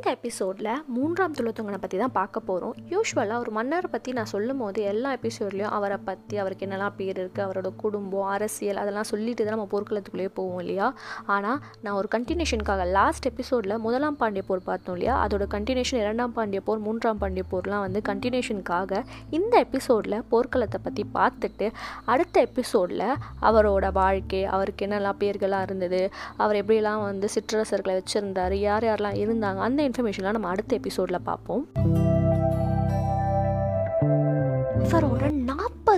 இந்த எபிசோடில் மூன்றாம் துளத்தொங்கனை பற்றி தான் பார்க்க போகிறோம் யூஸ்வலாக ஒரு மன்னரை பற்றி நான் சொல்லும் போது எல்லா எபிசோட்லேயும் அவரை பற்றி அவருக்கு என்னெல்லாம் பேர் இருக்குது அவரோட குடும்பம் அரசியல் அதெல்லாம் சொல்லிட்டு தான் நம்ம போர்க்களத்துக்குள்ளேயே போவோம் இல்லையா? ஆனால் நான் ஒரு கண்டினியூஷனுக்காக லாஸ்ட் எபிசோடில் முதலாம் பாண்டிய போர் பார்த்தோம் இல்லையா? அதோட கண்டினியூஷன் இரண்டாம் பாண்டிய போர் மூன்றாம் பாண்டிய போர்லாம் வந்து கண்டினியூஷனுக்காக இந்த எபிசோடில் போர்க்களத்தை பற்றி பார்த்துட்டு அடுத்த எபிசோடில் அவரோட வாழ்க்கை அவருக்கு என்னெல்லாம் பேர்களாக இருந்தது அவர் எப்படியெல்லாம் வந்து சிற்றரசர்களை வச்சுருந்தார் யார் யாரெல்லாம் இருந்தாங்க அந்த இன்ஃபர்மேஷன்லாம் நம்ம அடுத்த எபிசோடில் பார்ப்போம். இவரோட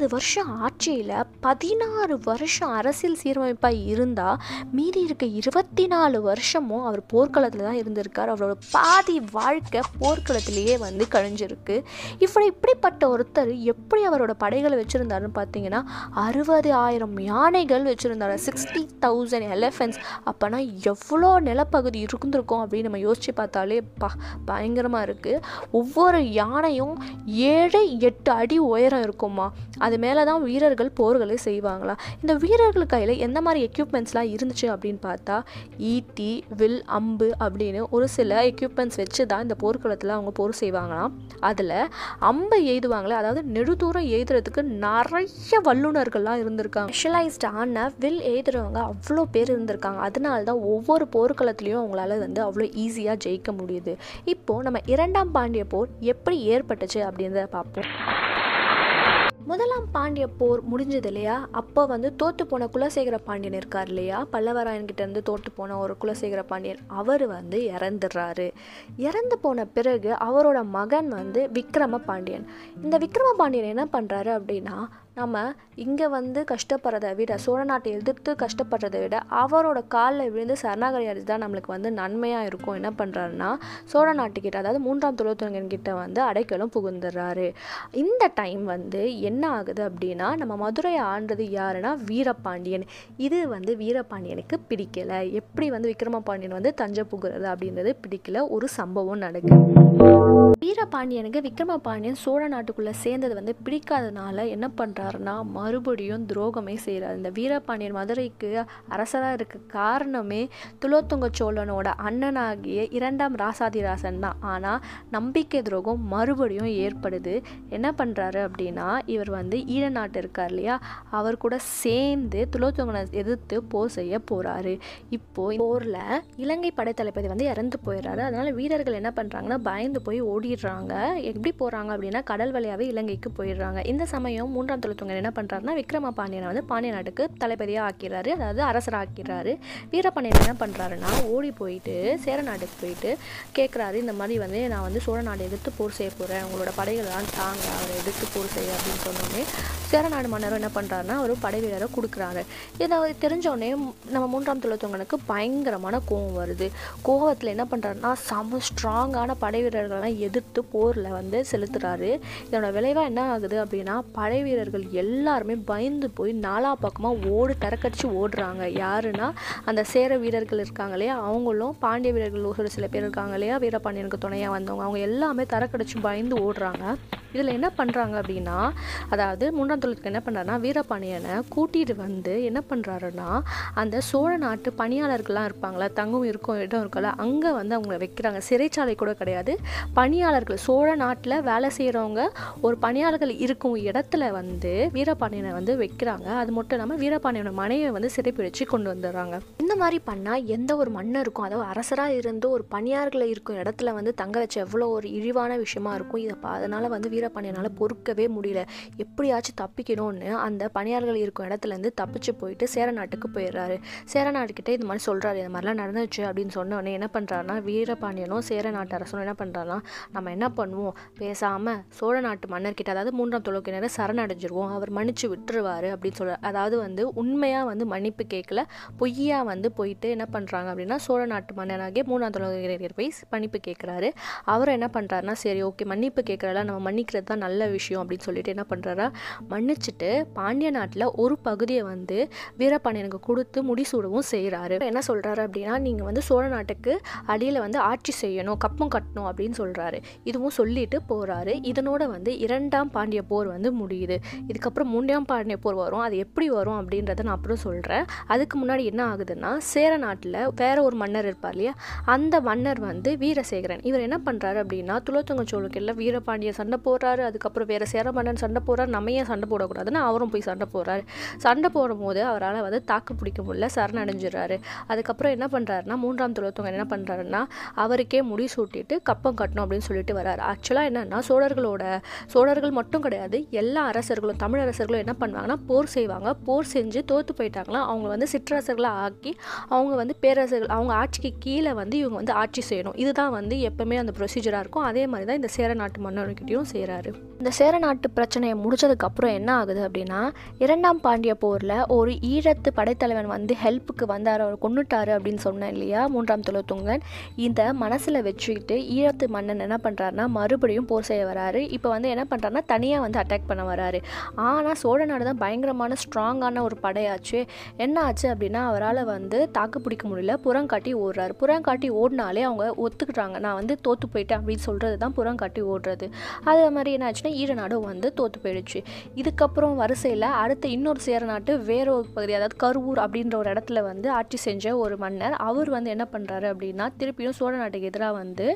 முப்பது வருஷம் ஆட்சியில் பதினாறு வருஷம் அரசியல் சீரமைப்பாக இருந்தால் மீறி இருக்க இருபத்தி நாலு வருஷமும் அவர் போர்க்களத்தில் தான் இருந்திருக்கார். அவரோட பாதி வாழ்க்கை போர்க்களத்திலேயே வந்து கழிஞ்சிருக்கு. இப்படி இப்படிப்பட்ட ஒருத்தர் எப்படி அவரோட படைகளை வச்சுருந்தாருன்னு பார்த்தீங்கன்னா அறுபது ஆயிரம் யானைகள் வச்சுருந்தாரு. சிக்ஸ்டி தௌசண்ட் எலஃபென்ட்ஸ் அப்போனா எவ்வளோ நிலப்பகுதி இருந்திருக்கும் அப்படின்னு நம்ம யோசித்து பார்த்தாலே ப பயங்கரமாக இருக்குது ஒவ்வொரு யானையும் ஏழு எட்டு அடி உயரம் இருக்குமா அது மேலே தான் வீரர்கள் போர்களை செய்வாங்களா? இந்த வீரர்கள் கையில் எந்த மாதிரி எக்யூப்மெண்ட்ஸ்லாம் இருந்துச்சு அப்படின்னு பார்த்தா ஈட்டி வில் அம்பு அப்படின்னு ஒரு சில எக்யூப்மெண்ட்ஸ் வச்சு தான் இந்த போர்க்களத்தில் அவங்க போர் செய்வாங்களாம். அதில் அம்பை எய்துவாங்களே அதாவது நெடுதூரம் எய்துறதுக்கு நிறைய வல்லுநர்கள்லாம் இருந்திருக்காங்க. ஆன வில் எய்துறவங்க அவ்வளோ பேர் இருந்திருக்காங்க. அதனால தான் ஒவ்வொரு போர்க்களத்துலேயும் அவங்களால வந்து அவ்வளோ ஈஸியாக ஜெயிக்க முடியுது. இப்போது நம்ம இரண்டாம் பாண்டிய போர் எப்படி ஏற்பட்டுச்சு அப்படின்றத பார்ப்போம். முதலாம் பாண்டிய போர் முடிஞ்சது இல்லையா? அப்போ வந்து தோற்று போன குலசேகர பாண்டியன் இருக்கார் இல்லையா? பல்லவராயன்கிட்ட இருந்து தோற்று போன ஒரு குலசேகர பாண்டியன் அவர் வந்து இறந்துடுறாரு. இறந்து போன பிறகு அவரோட மகன் வந்து விக்ரம பாண்டியன். இந்த விக்ரம பாண்டியன் என்ன பண்ணுறாரு அப்படின்னா நம்ம இங்கே வந்து கஷ்டப்படுறதை விட சோழ நாட்டை எதிர்த்து கஷ்டப்படுறதை விட அவரோட காலில் விழுந்து சரணாகரி அடிச்சு தான் நம்மளுக்கு வந்து நன்மையாக இருக்கும். என்ன பண்ணுறாருன்னா சோழ நாட்டுக்கிட்ட அதாவது மூன்றாம் துளத்துவங்கன் கிட்ட வந்து அடைக்கலும் புகுந்துடுறாரு இந்த டைம் வந்து என்ன ஆகுது அப்படின்னா நம்ம மதுரையை ஆண்டது யாருன்னா வீரபாண்டியன். இது வந்து வீரபாண்டியனுக்கு பிடிக்கலை. எப்படி வந்து விக்ரமபாண்டியன் வந்து தஞ்சை புகுறது அப்படின்றது பிடிக்கல. ஒரு சம்பவம் நடக்குது. வீரபாண்டியனுக்கு விக்ரமபாண்டியன் சோழ நாட்டுக்குள்ளே சேர்ந்தது வந்து பிடிக்காதனால என்ன பண்ணுறாருன்னா மறுபடியும் துரோகமே செய்கிறார் இந்த வீரபாண்டியன் மதுரைக்கு அரசராக இருக்க காரணமே துலோத்துங்க சோழனோட அண்ணனாகிய இரண்டாம் ராசாதிராசன் தான். ஆனால் நம்பிக்கை துரோகம் மறுபடியும் ஏற்படுது. என்ன பண்ணுறாரு அப்படின்னா இவர் வந்து ஈழ நாட்டு இருக்கார் இல்லையா? அவர் கூட சேர்ந்து துலோத்துங்கனை எதிர்த்து போர் செய்ய போகிறாரு இப்போது போரில் இலங்கை படைத்தளபதி வந்து இறந்து போயிடுறாரு. அதனால் வீரர்கள் என்ன பண்ணுறாங்கன்னா பயந்து போய் ஓடிடுறாங்க. எப்படி போகிறாங்க அப்படின்னா கடல் வழியாகவே இலங்கைக்கு போயிடுறாங்க. இந்த சமயம் மூன்றாம் தொழில்துவங்கன் என்ன பண்ணுறாருன்னா விக்ரம பாண்டியனை வந்து பாண்டிய நாட்டுக்கு தளபதியாக ஆக்கிறாரு அதாவது அரசராக ஆக்கிறாரு வீரபாண்டியன் என்ன பண்ணுறாருன்னா ஓடி போயிட்டு சேர நாட்டுக்கு போயிட்டு கேட்குறாரு இந்த மாதிரி வந்து நான் வந்து சோழ நாடு எதிர்த்து போர் செய்ய போகிறேன் உங்களோட படைகள்லாம் தாங்க. அவரை எதிர்த்து போர் செய்ய அப்படின்னு சொன்னோடனே சேரநாடு மன்னரும் என்ன பண்ணுறாருன்னா ஒரு படை வீரரை கொடுக்குறாரு. இதை தெரிஞ்சோடனே நம்ம மூன்றாம் தொழில்துவங்கனுக்கு பயங்கரமான கோவம் வருது. கோவத்தில் என்ன பண்ணுறாருன்னா செம ஸ்ட்ராங்கான படை வீரர்கள்லாம் எதிர்த்து போரில் வந்து செலுத்துகிறாரு இதோட விளைவாக என்ன ஆகுது அப்படின்னா படை வீரர்கள் எல்லாருமே பயந்து போய் நாலா பக்கமாக ஓடு தரக்கடிச்சு ஓடுறாங்க. யாருன்னா அந்த சேர வீரர்கள் இருக்காங்க இல்லையா? அவங்களும் பாண்டிய வீரர்கள் ஒரு சில பேர் இருக்காங்க இல்லையா? வீரபாண்டியனுக்கு துணையாக வந்தவங்க. அவங்க எல்லாமே தரக்கடிச்சு பயந்து ஓடுறாங்க. இதில் என்ன பண்ணுறாங்க அப்படின்னா அதாவது மூன்றாம் தொழிலுக்கு என்ன பண்ணுறாருன்னா வீரபாண்டியனை கூட்டிகிட்டு வந்து என்ன பண்ணுறாருன்னா அந்த சோழ நாட்டு பணியாளர்கள்லாம் இருப்பாங்களா தங்கும் இருக்கும் இடம் இருக்கல அங்கே வந்து அவங்க வைக்கிறாங்க. சிறைச்சாலை கூட கிடையாது. பணியாளர்கள் சோழ நாட்டில் வேலை செய்கிறவங்க ஒரு பணியாளர்கள் இருக்கும் இடத்துல வந்து வீரபாண்டியனை வந்து வைக்கிறாங்க. அது மட்டும் இல்லாமல் வீரபாண்டியனோட மனைவை வந்து சிறைப்பிடிச்சு கொண்டு வந்துடுறாங்க. இந்த மாதிரி பண்ணால் எந்த ஒரு மன்னருக்கும் அதாவது அரசராக இருந்து ஒரு பணியாளர்களை இருக்கும் இடத்துல வந்து தங்க வச்ச எவ்வளோ ஒரு இழிவான விஷயமா இருக்கும்? இதை அதனால் வந்து வீரபாண்டியனால் பொறுக்கவே முடியல. எப்படியாச்சும் தப்பிக்கணும்னு அந்த பணியாளர்கள் இருக்கும் இடத்துலேருந்து தப்பிச்சு போயிட்டு சேர நாட்டுக்கு போயிடுறாரு. சேர நாட்டுக்கிட்ட இது மாதிரி சொல்கிறாரு இந்த மாதிரிலாம் நடந்துச்சு அப்படின்னு சொன்ன உடனே என்ன பண்ணுறாருனா வீரபாண்டியனும் சேர நாட்டு அரசனும் என்ன பண்ணுறாருனா நம்ம என்ன பண்ணுவோம்? பேசாமல் சோழ நாட்டு மன்னர்கிட்ட அதாவது மூன்றாம் தொழுக்கினர் சரணடைஞ்சிருவோம். அவர் மன்னிச்சு விட்டுருவார் அப்படின்னு சொல்கிறார் அதாவது வந்து உண்மையாக வந்து மன்னிப்பு கேட்கல பொய்யா வந்து போயிட்டு என்ன பண்ணுறாங்க அப்படின்னா சோழ நாட்டு மன்னனாகிய மூணாம் தொழுக்கினர் போய் மன்னிப்பு கேட்குறாரு அவர் என்ன பண்ணுறாருனா சரி ஓகே மன்னிப்பு கேட்குறல நம்ம மன்னிக்க மன்னிக்கிறது தான் நல்ல விஷயம் அப்படின்னு சொல்லிட்டு என்ன பண்ணுறாரா மன்னிச்சுட்டு பாண்டிய நாட்டில் ஒரு பகுதியை வந்து வீரபாண்டியனுக்கு கொடுத்து முடிசூடவும் செய்கிறாரு என்ன சொல்கிறாரு அப்படின்னா நீங்கள் வந்து சோழ நாட்டுக்கு அடியில் வந்து ஆட்சி செய்யணும் கப்பம் கட்டணும் அப்படின்னு சொல்கிறாரு இதுவும் சொல்லிட்டு போகிறாரு இதனோட வந்து இரண்டாம் பாண்டிய போர் வந்து முடியுது. இதுக்கப்புறம் மூன்றாம் பாண்டிய போர் வரும். அது எப்படி வரும் அப்படின்றத நான் அப்புறம் சொல்கிறேன் அதுக்கு முன்னாடி என்ன ஆகுதுன்னா சேர நாட்டில் வேற ஒரு மன்னர் இருப்பார் இல்லையா? அந்த மன்னர் வந்து வீரசேகரன். இவர் என்ன பண்ணுறாரு அப்படின்னா துளத்துங்க சோழக்கெல்லாம் வீரபாண்டிய சண்டை போடுறாரு அதுக்கப்புறம் வேறு சேர மன்னன் சண்டை போடுறாரு நம்ம ஏன் சண்டை போடக்கூடாதுன்னு அவரும் போய் சண்டை போடுறாரு. சண்டை போடும்போது அவரால் வந்து தாக்கு பிடிக்க முடியல சரணடைஞ்சிடறாரு. அதுக்கப்புறம் என்ன பண்ணுறாருன்னா மூன்றாம் துலோத்துங்க என்ன பண்ணுறாருன்னா அவருக்கே முடி சூட்டிட்டு கப்பம் கட்டணும் அப்படின்னு சொல்லிட்டு வராரு. ஆக்சுவலாக என்னன்னா சோழர்களோட சோழர்கள் மட்டும் கிடையாது எல்லா அரசர்களும் தமிழ் அரசர்களும் என்ன பண்ணுவாங்கன்னா போர் செய்வாங்க. போர் செஞ்சு தோற்று போயிட்டாங்களா அவங்க வந்து சிற்றரசர்களை ஆக்கி அவங்க வந்து பேரரசர்கள் அவங்க ஆட்சிக்கு கீழே வந்து இவங்க வந்து ஆட்சி செய்யணும். இதுதான் வந்து எப்பவுமே அந்த ப்ரொசீஜராக இருக்கும். அதே மாதிரி தான் இந்த சேர நாட்டு மன்னர்கிட்டையும் செய்கிறாரு இந்த சேர நாட்டு பிரச்சனையை முடிச்சதுக்கப்புறம் என்ன ஆகுது அப்படின்னா இரண்டாம் பாண்டிய போரில் ஒரு ஈழத்து படைத்தலைவன் வந்து ஹெல்ப்புக்கு வந்தார் அவர் கொண்டுட்டாரு அப்படின்னு சொன்னேன் இல்லையா மூன்றாம் துளத்துங்கன் இந்த மனசில் வச்சுக்கிட்டு ஈழத்து மன்னன் என்ன பண்ணுறாருனா மறுபடியும் போர் செய்ய வராரு. இப்போ வந்து என்ன பண்ணுறாருனா தனியாக வந்து அட்டாக் பண்ண வராரு. ஆனால் சோழ நாடு தான் பயங்கரமான ஸ்ட்ராங்கான ஒரு படையாச்சு. என்ன ஆச்சு அப்படின்னா அவரால் வந்து தாக்கு பிடிக்க முடியல. புறங்காட்டி ஓடுறாரு. புறங்காட்டி ஓடினாலே அவங்க ஒத்துக்கிட்டாங்க. நான் வந்து தோற்று போயிட்டேன் அப்படின்னு சொல்கிறது தான் புறங்காட்டி ஓடுறது. அதே மாதிரி என்ன ஆச்சுன்னா ஈர நாடும் வந்து தோற்று போயிடுச்சு. இதுக்கப்புறம் வரிசையில் அடுத்த இன்னொரு சேர நாட்டு வேற ஒரு பகுதி அதாவது கருவூர் அப்படின்ற ஒரு இடத்துல வந்து ஆட்சி செஞ்ச ஒரு மன்னர் அவர் வந்து என்ன பண்ணுறாரு அப்படின்னா திருப்பியும் சோழ நாட்டுக்கு எதிராக வந்து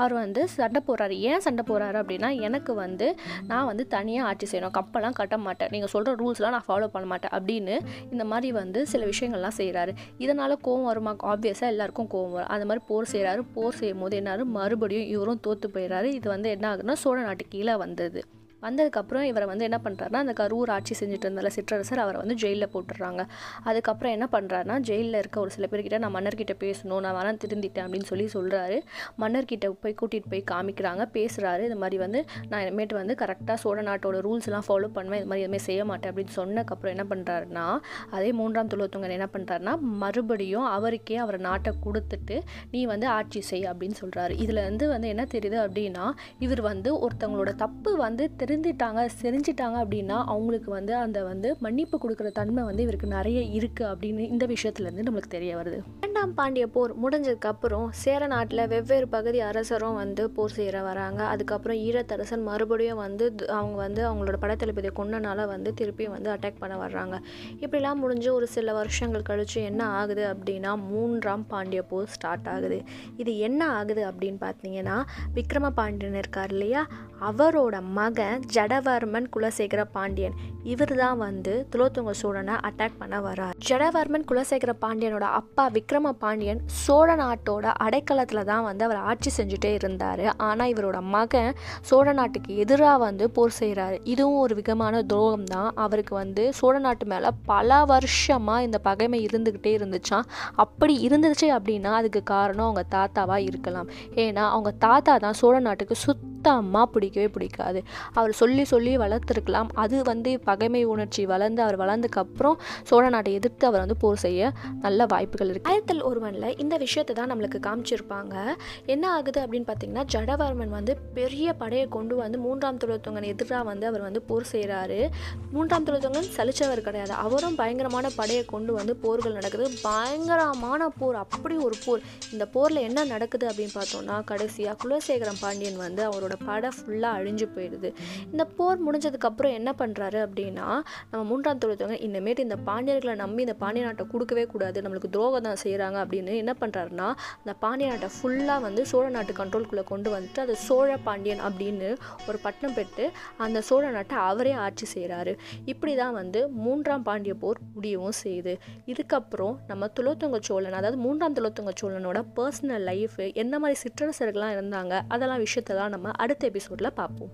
அவர் வந்து சண்டை போடுறாரு. ஏன் சண்டை போடுறாரு அப்படின்னா எனக்கு வந்து நான் வந்து தனியாக ஆட்சி செய்யணும். கப்பெல்லாம் கட்ட மாட்டேன். நீங்கள் சொல்கிற ரூல்ஸ்லாம் நான் ஃபாலோ பண்ண மாட்டேன் அப்படின்னு இந்த மாதிரி வந்து சில விஷயங்கள்லாம் செய்கிறாரு இதனால் கோவம் வருமா? ஆப்வியஸாக எல்லாருக்கும் கோவம் வரும். அந்த மாதிரி போர் செய்கிறாரு போர் செய்யும் போது என்னாரு? மறுபடியும் இவரும் தோற்று போயிடுறாரு இது வந்து என்ன ஆகுதுன்னா சோழ நாட்டு கீழே வந்தது. வந்ததுக்கப்புறம் இவரை வந்து என்ன பண்ணுறாருனா அந்த கரூர் ஆட்சி செஞ்சுட்டு இருந்தால சிற்றரசர் அவரை வந்து ஜெயிலில் போட்டுடுறாங்க. அதுக்கப்புறம் என்ன பண்ணுறாருனா ஜெயிலில் இருக்க ஒரு சில பேர்கிட்ட நான் மன்னர்கிட்ட பேசணும் நான் வேணாம் திருந்திட்டேன் அப்படின்னு சொல்லி சொல்கிறாரு மன்னர்கிட்ட போய் கூட்டிகிட்டு போய் காமிக்கிறாங்க பேசுகிறாரு இது மாதிரி வந்து நான் இனிமேட்டு வந்து கரெக்டாக சோழ நாட்டோட ரூல்ஸ்லாம் ஃபாலோ பண்ணுவேன் இது மாதிரி எதுவுமே செய்ய மாட்டேன் அப்படின்னு சொன்னதுக்கப்புறம் என்ன பண்ணுறாருனா அதே மூன்றாம் துளத்துங்கன் என்ன பண்ணுறாருனா மறுபடியும் அவருக்கே அவர் நாட்டை கொடுத்துட்டு நீ வந்து ஆட்சி செய் அப்படின்னு சொல்கிறாரு இதில் வந்து வந்து என்ன தெரியுது அப்படின்னா இவர் வந்து ஒருத்தவங்களோட தப்பு வந்து தெரிஞ்சிட்டாங்க செரிஞ்சிட்டாங்க அப்படின்னா அவங்களுக்கு வந்து அந்த வந்து மன்னிப்பு கொடுக்குற தன்மை வந்து இவருக்கு நிறைய இருக்குது அப்படின்னு இந்த விஷயத்துலேருந்து நம்மளுக்கு தெரிய வருது. இரண்டாம் பாண்டிய போர் முடிஞ்சதுக்கப்புறம் சேர நாட்டில் வெவ்வேறு பகுதி அரசரும் வந்து போர் செய்கிற வராங்க. அதுக்கப்புறம் ஈழத்தரசன் மறுபடியும் வந்து அவங்க வந்து அவங்களோட படைத்தளபதியை கொன்னனால வந்து திருப்பியும் வந்து அட்டாக் பண்ண வர்றாங்க. இப்படிலாம் முடிஞ்சு ஒரு சில வருஷங்கள் கழித்து என்ன ஆகுது அப்படின்னா மூன்றாம் பாண்டிய போர் ஸ்டார்ட் ஆகுது. இது என்ன ஆகுது அப்படின்னு பார்த்தீங்கன்னா விக்ரம பாண்டியன் இருக்கார் இல்லையா? அவரோட மகன் ஜடவர்மன் குலசேகர பாண்டியன். இவர் தான் வந்து துலோத்துங்க சோழனை அட்டாக் பண்ண வரார் ஜடவர்மன் குலசேகர பாண்டியனோட அப்பா விக்ரம பாண்டியன் சோழ நாட்டோட அடைக்கலத்தில் தான் வந்து அவர் ஆட்சி செஞ்சுட்டே இருந்தார். ஆனால் இவரோட மகன் சோழ நாட்டுக்கு எதிராக வந்து போர் செய்கிறாரு இதுவும் ஒரு விதமான துரோகம் தான். அவருக்கு வந்து சோழ நாட்டு மேலே பல வருஷமாக இந்த பகைமை இருந்துக்கிட்டே இருந்துச்சான் அப்படி இருந்துச்சு அப்படின்னா அதுக்கு காரணம் அவங்க தாத்தாவாக இருக்கலாம். ஏன்னா அவங்க தாத்தா தான் சோழ நாட்டுக்கு சுத்தமாக பிடிக்கவே பிடிக்காது. அவர் சொல்லி சொல்லி வளர்த்துருக்கலாம். அது வந்து பகைமை உணர்ச்சி வளர்ந்து அவர் வளர்ந்ததுக்கப்புறம் சோழ நாட்டை எதிர்த்து அவர் வந்து போர் செய்ய நல்ல வாய்ப்புகள் இருக்குது ஆயிரத்தில் ஒருவனில் இந்த விஷயத்தை தான் நம்மளுக்கு காமிச்சிருப்பாங்க. என்ன ஆகுது அப்படின்னு பார்த்தீங்கன்னா ஜடவர்மன் வந்து பெரிய படையை கொண்டு வந்து மூன்றாம் துளத்தொங்கன் எதிராக வந்து அவர் வந்து போர் செய்கிறாரு மூன்றாம் துளத்தொங்கன் சலிச்சவர் கிடையாது. அவரும் பயங்கரமான படையை கொண்டு வந்து போர்கள் நடக்குது. பயங்கரமான போர். அப்படி ஒரு போர். இந்த போரில் என்ன நடக்குது அப்படின்னு பார்த்தோம்னா கடைசியாக குலசேகரம் பாண்டியன் வந்து அவரோட படை ஃபுல்லாக அழிஞ்சு போயிடுது. இந்த போர் முடிஞ்சதுக்கப்புறம் என்ன பண்ணுறாரு அப்படின்னா நம்ம மூன்றாம் தொழிற்சங்க இனிமேட்டு இந்த பாண்டியர்களை நம்பி இந்த பாண்டிய நாட்டை கொடுக்கவே கூடாது. நம்மளுக்கு துரோகம் தான் செய்கிறாங்க அப்படின்னு என்ன பண்ணுறாருன்னா இந்த பாண்டிய நாட்டை ஃபுல்லாக வந்து சோழ நாட்டு கண்ட்ரோல்குள்ளே கொண்டு வந்துட்டு அது சோழ பாண்டியன் அப்படின்னு ஒரு பட்டம் பெற்று அந்த சோழ நாட்டை அவரே ஆட்சி செய்கிறாரு இப்படி தான் வந்து மூன்றாம் பாண்டிய போர் முடியவும் செய்யுது. இதுக்கப்புறம் நம்ம துலோத்துங்க சோழன் அதாவது மூன்றாம் துலோத்துங்க சோழனோட பர்சனல் லைஃப் என்ன மாதிரி சிற்றரசர்கள்லாம் இருந்தாங்க அதெல்லாம் விஷயத்தெல்லாம் நம்ம அடுத்த எபிசோடில் பார்ப்போம்